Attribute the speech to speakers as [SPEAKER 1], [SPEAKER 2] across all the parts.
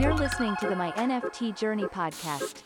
[SPEAKER 1] You're listening to the My NFT Journey podcast.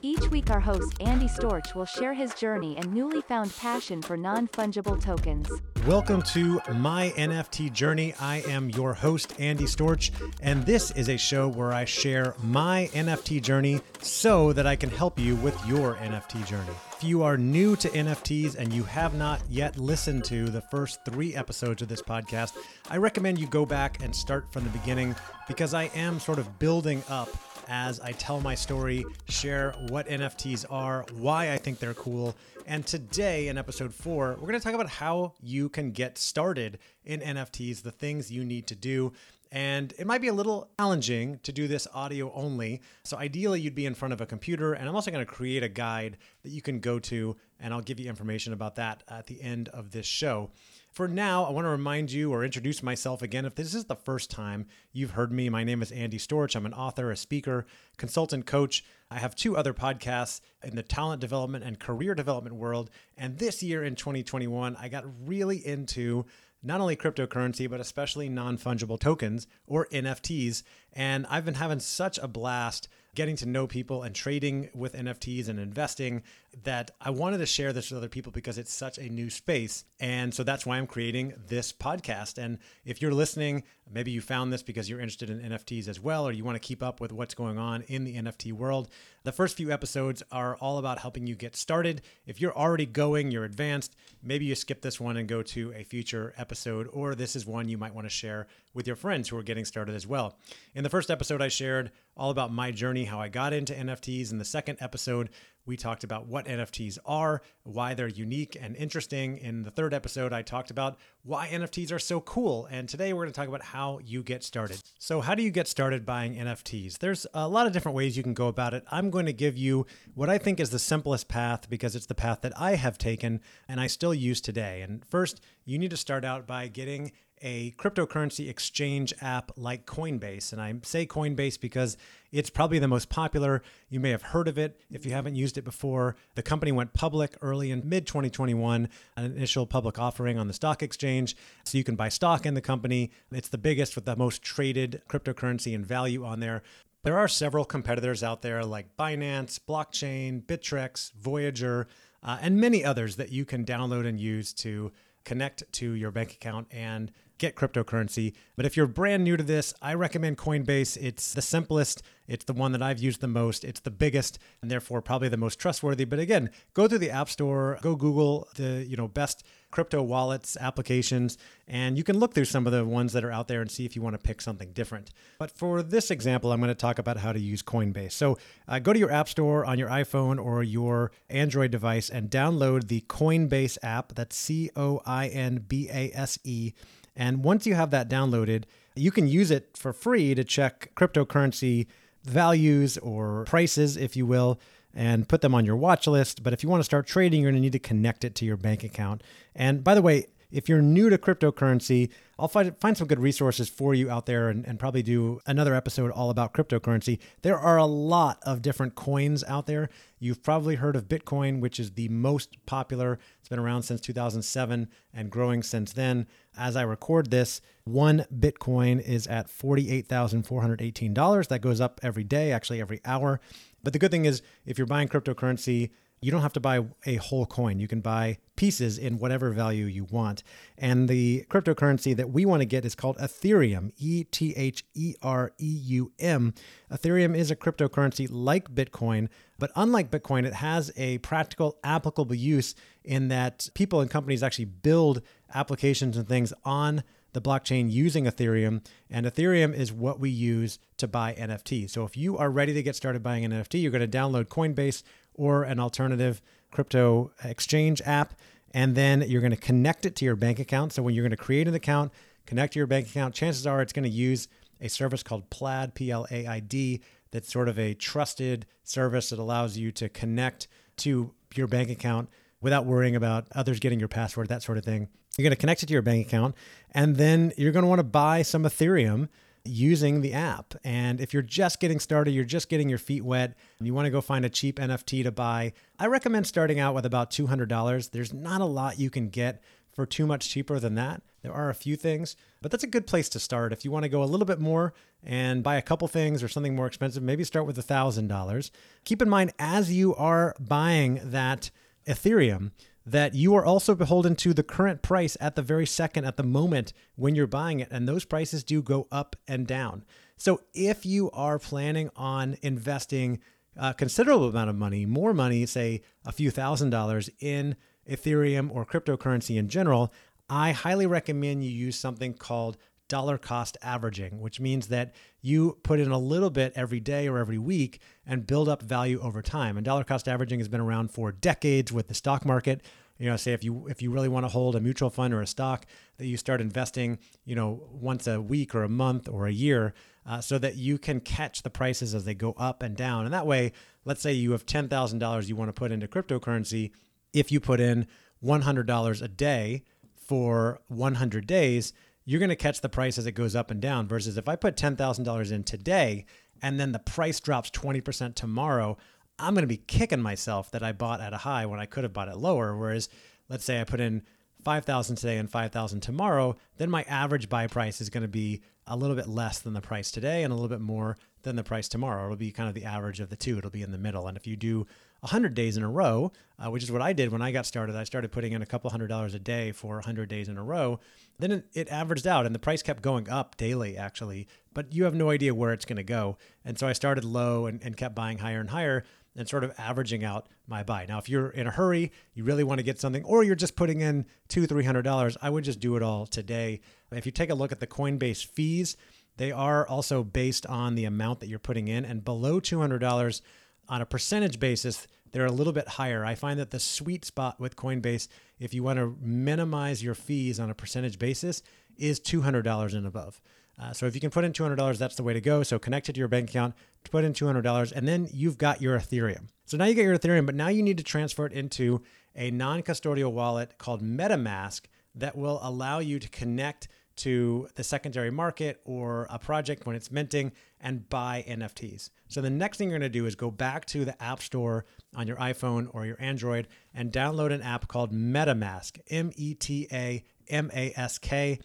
[SPEAKER 1] Each week, our host Andy Storch will share his journey and newly found passion for non fungible tokens.
[SPEAKER 2] Welcome to My NFT Journey. I am your host, Andy Storch, and this is a show where I share my NFT journey so that I can help you with your NFT journey. If you are new to NFTs and you have not yet listened to the first three episodes of this podcast, I recommend you go back and start from the beginning because I am sort of building up as I tell my story, share what NFTs are, why I think they're cool. And today, in episode four, we're going to talk about how you can get started in NFTs, the things you need to do. And it might be a little challenging to do this audio only. So, ideally, you'd be in front of a computer. And I'm also going to create a guide that you can go to, and I'll give you information about that at the end of this show. For now, I want to remind you or introduce myself again. If this is the first time you've heard me, my name is Andy Storch. I'm an author, a speaker, consultant, coach. I have two other podcasts in the talent development and career development world. And this year in 2021, I got really into not only cryptocurrency, but especially non fungible tokens or NFTs. And I've been having such a blast getting to know people and trading with NFTs and investing that I wanted to share this with other people because it's such a new space. And so that's why I'm creating this podcast. And if you're listening, maybe you found this because you're interested in NFTs as well, or you want to keep up with what's going on in the NFT world. The first few episodes are all about helping you get started. If you're already going, you're advanced, maybe you skip this one and go to a future episode, or this is one you might want to share with your friends who are getting started as well. In the first episode, I shared all about my journey, how I got into NFTs. In the second episode, we talked about what NFTs are, why they're unique and interesting. In the third episode, I talked about why NFTs are so cool. And today we're going to talk about how you get started. So, how do you get started buying NFTs? There's a lot of different ways you can go about it. I'm going to give you what I think is the simplest path because it's the path that I have taken and I still use today. And first, you need to start out by getting a cryptocurrency exchange app like Coinbase. And I say Coinbase because it's probably the most popular. You may have heard of it if you haven't used it before. The company went public early in mid 2021, an initial public offering on the stock exchange. So you can buy stock in the company. It's the biggest with the most traded cryptocurrency and value on there. There are several competitors out there like Binance, Blockchain, Bittrex, Voyager, uh, and many others that you can download and use to connect to your bank account and get cryptocurrency. But if you're brand new to this, I recommend Coinbase. It's the simplest, it's the one that I've used the most, it's the biggest, and therefore probably the most trustworthy. But again, go through the App Store, go Google the, you know, best crypto wallets applications, and you can look through some of the ones that are out there and see if you want to pick something different. But for this example, I'm going to talk about how to use Coinbase. So uh, go to your App Store on your iPhone or your Android device and download the Coinbase app. That's C O I N B A S E. And once you have that downloaded, you can use it for free to check cryptocurrency values or prices, if you will, and put them on your watch list. But if you want to start trading, you're going to need to connect it to your bank account. And by the way, if you're new to cryptocurrency, I'll find, find some good resources for you out there and, and probably do another episode all about cryptocurrency. There are a lot of different coins out there. You've probably heard of Bitcoin, which is the most popular. It's been around since 2007 and growing since then. As I record this, one Bitcoin is at $48,418. That goes up every day, actually every hour. But the good thing is, if you're buying cryptocurrency, you don't have to buy a whole coin. You can buy pieces in whatever value you want. And the cryptocurrency that we want to get is called Ethereum, E T H E R E U M. Ethereum is a cryptocurrency like Bitcoin, but unlike Bitcoin, it has a practical, applicable use in that people and companies actually build applications and things on the blockchain using Ethereum, and Ethereum is what we use to buy NFTs. So if you are ready to get started buying an NFT, you're going to download Coinbase or an alternative crypto exchange app, and then you're going to connect it to your bank account. So when you're going to create an account, connect to your bank account, chances are it's going to use a service called Plaid, P L A I D, that's sort of a trusted service that allows you to connect to your bank account without worrying about others getting your password, that sort of thing. You're going to connect it to your bank account, and then you're going to want to buy some Ethereum using the app. And if you're just getting started, you're just getting your feet wet, and you want to go find a cheap NFT to buy, I recommend starting out with about $200. There's not a lot you can get for too much cheaper than that. There are a few things, but that's a good place to start. If you want to go a little bit more and buy a couple things or something more expensive, maybe start with $1,000. Keep in mind, as you are buying that Ethereum, that you are also beholden to the current price at the very second, at the moment when you're buying it. And those prices do go up and down. So if you are planning on investing a considerable amount of money, more money, say a few thousand dollars in Ethereum or cryptocurrency in general, I highly recommend you use something called dollar cost averaging, which means that you put in a little bit every day or every week and build up value over time. And dollar cost averaging has been around for decades with the stock market. You know, say if you if you really want to hold a mutual fund or a stock, that you start investing, you know, once a week or a month or a year, uh, so that you can catch the prices as they go up and down. And that way, let's say you have ten thousand dollars you want to put into cryptocurrency. If you put in one hundred dollars a day for 100 days, you're going to catch the price as it goes up and down. Versus if I put $10,000 in today and then the price drops 20% tomorrow, I'm going to be kicking myself that I bought at a high when I could have bought it lower. Whereas, let's say I put in 5,000 today and 5,000 tomorrow, then my average buy price is going to be a little bit less than the price today and a little bit more than the price tomorrow. It'll be kind of the average of the two. It'll be in the middle. And if you do 100 days in a row, uh, which is what I did when I got started. I started putting in a couple hundred dollars a day for 100 days in a row. Then it, it averaged out and the price kept going up daily, actually, but you have no idea where it's going to go. And so I started low and, and kept buying higher and higher and sort of averaging out my buy. Now, if you're in a hurry, you really want to get something, or you're just putting in two, three hundred dollars, I would just do it all today. If you take a look at the Coinbase fees, they are also based on the amount that you're putting in, and below two hundred dollars on a percentage basis, they're a little bit higher. I find that the sweet spot with Coinbase, if you want to minimize your fees on a percentage basis, is $200 and above. Uh, so if you can put in $200, that's the way to go. So connect it to your bank account, put in $200, and then you've got your Ethereum. So now you get your Ethereum, but now you need to transfer it into a non custodial wallet called MetaMask that will allow you to connect to the secondary market or a project when it's minting and buy NFTs. So the next thing you're going to do is go back to the App Store on your iPhone or your Android and download an app called MetaMask, M E T A M A S K.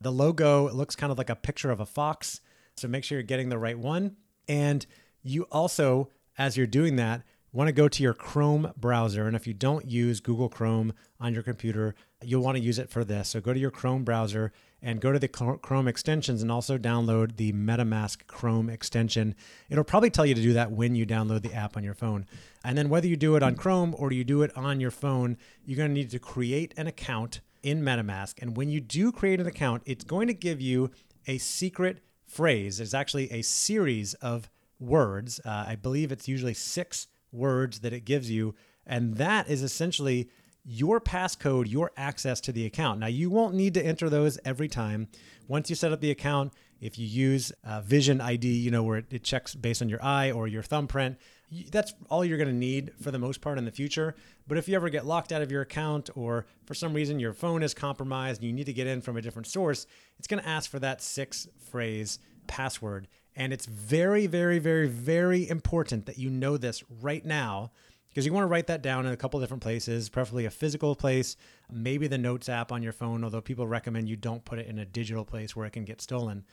[SPEAKER 2] The logo looks kind of like a picture of a fox. So make sure you're getting the right one. And you also, as you're doing that, want to go to your Chrome browser. And if you don't use Google Chrome on your computer, you'll want to use it for this. So go to your Chrome browser and go to the Chrome extensions and also download the MetaMask Chrome extension. It'll probably tell you to do that when you download the app on your phone. And then whether you do it on Chrome or you do it on your phone, you're going to need to create an account in MetaMask. And when you do create an account, it's going to give you a secret phrase. There's actually a series of words. Uh, I believe it's usually six words that it gives you. And that is essentially your passcode, your access to the account. Now, you won't need to enter those every time. Once you set up the account, if you use uh, Vision ID, you know, where it, it checks based on your eye or your thumbprint, that's all you're going to need for the most part in the future. But if you ever get locked out of your account or for some reason your phone is compromised and you need to get in from a different source, it's going to ask for that six phrase password. And it's very, very, very, very important that you know this right now because you want to write that down in a couple different places, preferably a physical place, maybe the Notes app on your phone, although people recommend you don't put it in a digital place where it can get stolen.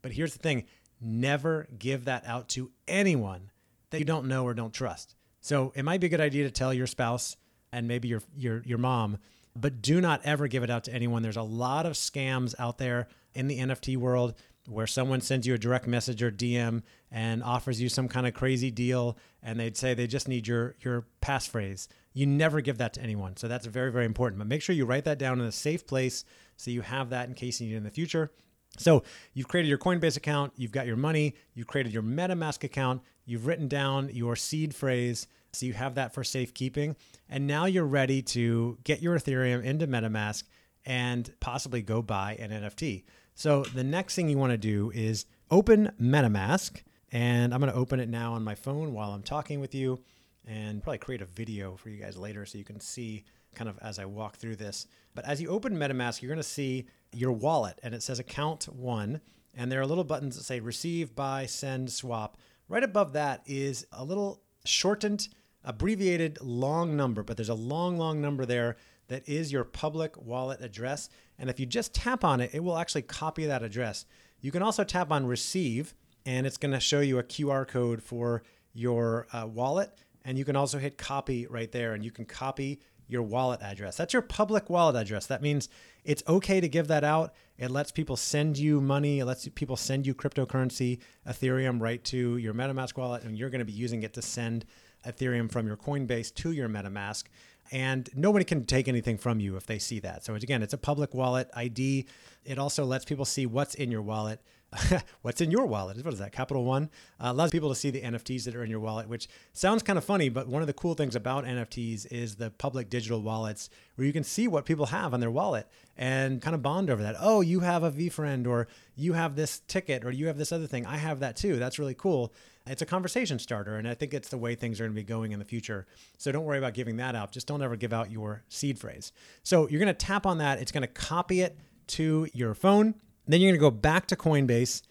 [SPEAKER 2] But here's the thing never give that out to anyone that you don't know or don't trust. So it might be a good idea to tell your spouse and maybe your your your mom, but do not ever give it out to anyone. There's a lot of scams out there in the NFT world where someone sends you a direct message or DM and offers you some kind of crazy deal and they'd say they just need your your passphrase. You never give that to anyone. So that's very very important. But make sure you write that down in a safe place so you have that in case you need it in the future. So you've created your Coinbase account, you've got your money, you've created your MetaMask account, you've written down your seed phrase, so you have that for safekeeping, and now you're ready to get your Ethereum into MetaMask and possibly go buy an NFT. So the next thing you want to do is open MetaMask. And I'm going to open it now on my phone while I'm talking with you and probably create a video for you guys later so you can see kind of as I walk through this. But as you open MetaMask, you're going to see your wallet and it says account one. And there are little buttons that say receive, buy, send, swap. Right above that is a little shortened abbreviated long number, but there's a long, long number there that is your public wallet address. And if you just tap on it, it will actually copy that address. You can also tap on receive, and it's going to show you a QR code for your uh, wallet. And you can also hit copy right there, and you can copy your wallet address. That's your public wallet address. That means it's okay to give that out. It lets people send you money, it lets people send you cryptocurrency, Ethereum, right to your MetaMask wallet, and you're going to be using it to send Ethereum from your Coinbase to your MetaMask. And nobody can take anything from you if they see that. So, again, it's a public wallet ID. It also lets people see what's in your wallet. what's in your wallet? What is that? Capital One uh, allows people to see the NFTs that are in your wallet, which sounds kind of funny, but one of the cool things about NFTs is the public digital wallets where you can see what people have on their wallet and kind of bond over that. Oh, you have a VeeFriend, or you have this ticket, or you have this other thing. I have that too. That's really cool. It's a conversation starter, and I think it's the way things are going to be going in the future. So don't worry about giving that out. Just don't ever give out your seed phrase. So you're going to tap on that. It's going to copy it to your phone then you're going to go back to Coinbase.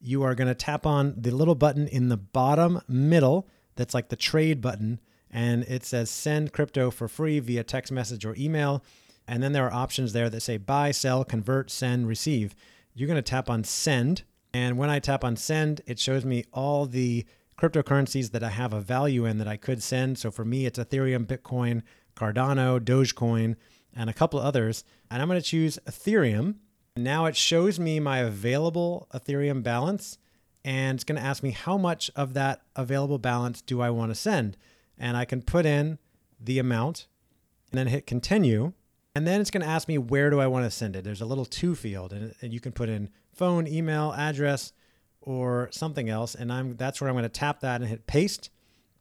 [SPEAKER 2] You are going to tap on the little button in the bottom middle that's like the trade button. And it says send crypto for free via text message or email. And then there are options there that say buy, sell, convert, send, receive. You're going to tap on send. And when I tap on send, it shows me all the cryptocurrencies that I have a value in that I could send. So for me, it's Ethereum, Bitcoin, Cardano, Dogecoin, and a couple others. And I'm going to choose Ethereum. Now it shows me my available Ethereum balance and it's going to ask me how much of that available balance do I want to send. And I can put in the amount and then hit continue. And then it's going to ask me where do I want to send it. There's a little to field and, and you can put in phone, email, address, or something else. And I'm that's where I'm going to tap that and hit paste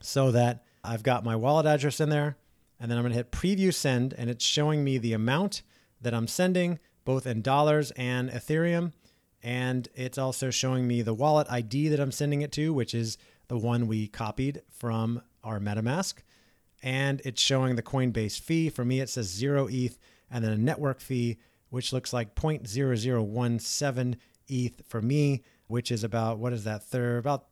[SPEAKER 2] so that I've got my wallet address in there. And then I'm going to hit preview send and it's showing me the amount that I'm sending, both in dollars and Ethereum. And it's also showing me the wallet ID that I'm sending it to, which is the one we copied from our MetaMask. And it's showing the Coinbase fee. For me, it says zero ETH and then a network fee, which looks like 0.0017 ETH for me, which is about, what is that? Third, about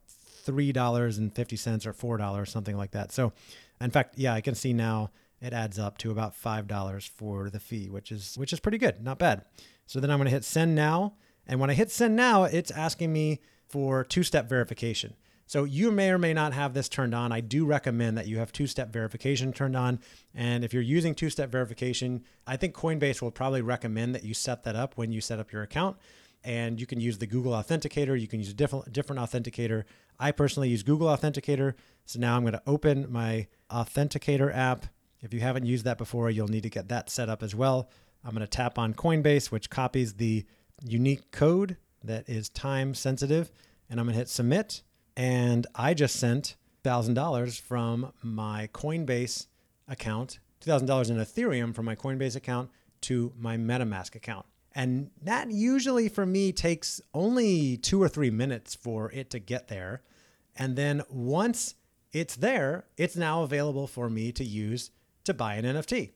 [SPEAKER 2] $3.50 or $4, something like that. So, in fact, yeah, I can see now it adds up to about $5 for the fee, which is which is pretty good, not bad. So then I'm going to hit send now, and when I hit send now, it's asking me for two-step verification. So you may or may not have this turned on. I do recommend that you have two-step verification turned on. And if you're using two-step verification, I think Coinbase will probably recommend that you set that up when you set up your account. And you can use the Google Authenticator. You can use a different different authenticator. I personally use Google Authenticator. So now I'm going to open my Authenticator app if you haven't used that before, you'll need to get that set up as well. I'm going to tap on Coinbase, which copies the unique code that is time sensitive, and I'm going to hit submit. And I just sent $1,000 from my Coinbase account, $2,000 in Ethereum from my Coinbase account to my MetaMask account. And that usually for me takes only two or three minutes for it to get there. And then once it's there, it's now available for me to use to buy an NFT.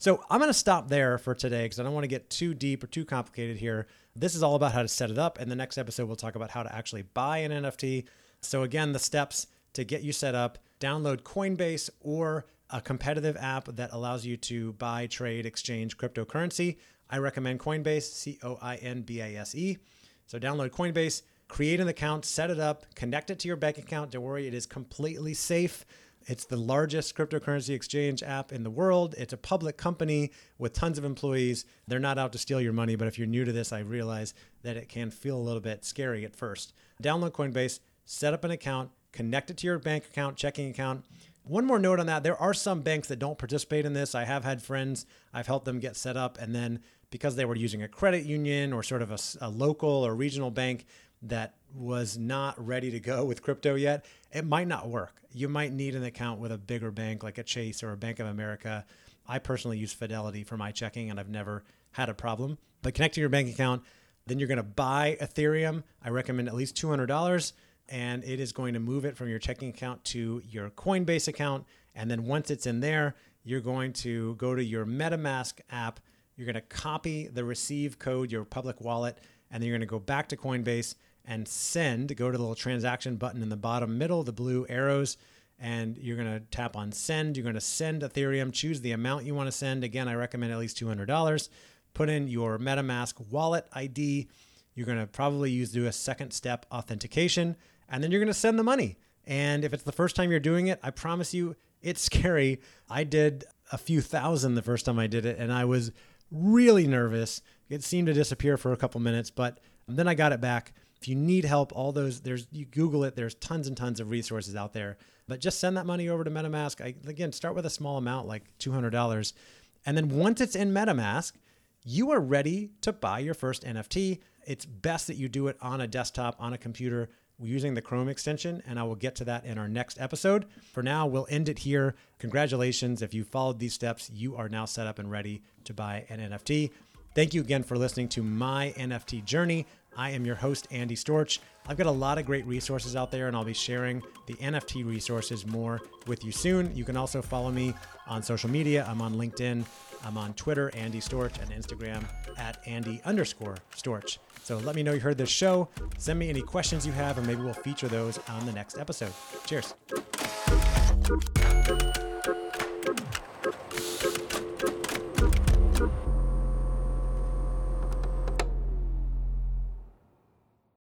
[SPEAKER 2] So I'm going to stop there for today because I don't want to get too deep or too complicated here. This is all about how to set it up. And the next episode, we'll talk about how to actually buy an NFT. So, again, the steps to get you set up download Coinbase or a competitive app that allows you to buy, trade, exchange cryptocurrency. I recommend Coinbase, C O I N B A S E. So, download Coinbase, create an account, set it up, connect it to your bank account. Don't worry, it is completely safe. It's the largest cryptocurrency exchange app in the world. It's a public company with tons of employees. They're not out to steal your money, but if you're new to this, I realize that it can feel a little bit scary at first. Download Coinbase, set up an account, connect it to your bank account, checking account. One more note on that there are some banks that don't participate in this. I have had friends, I've helped them get set up, and then because they were using a credit union or sort of a, a local or regional bank, that was not ready to go with crypto yet, it might not work. You might need an account with a bigger bank like a Chase or a Bank of America. I personally use Fidelity for my checking and I've never had a problem. But connect to your bank account, then you're going to buy Ethereum. I recommend at least $200 and it is going to move it from your checking account to your Coinbase account. And then once it's in there, you're going to go to your MetaMask app. You're going to copy the receive code, your public wallet, and then you're going to go back to Coinbase and send, go to the little transaction button in the bottom middle, the blue arrows, and you're going to tap on send. You're going to send Ethereum, choose the amount you want to send. Again, I recommend at least $200. Put in your MetaMask wallet ID. You're going to probably use do a second step authentication, and then you're going to send the money. And if it's the first time you're doing it, I promise you, it's scary. I did a few thousand the first time I did it, and I was really nervous. It seemed to disappear for a couple minutes, but then I got it back. If you need help, all those there's you Google it. There's tons and tons of resources out there. But just send that money over to MetaMask. I, again, start with a small amount, like two hundred dollars, and then once it's in MetaMask, you are ready to buy your first NFT. It's best that you do it on a desktop, on a computer, using the Chrome extension, and I will get to that in our next episode. For now, we'll end it here. Congratulations. If you followed these steps, you are now set up and ready to buy an NFT. Thank you again for listening to my NFT journey. I am your host, Andy Storch. I've got a lot of great resources out there, and I'll be sharing the NFT resources more with you soon. You can also follow me on social media. I'm on LinkedIn, I'm on Twitter, Andy Storch, and Instagram at Andy underscore Storch. So let me know you heard this show. Send me any questions you have, or maybe we'll feature those on the next episode. Cheers.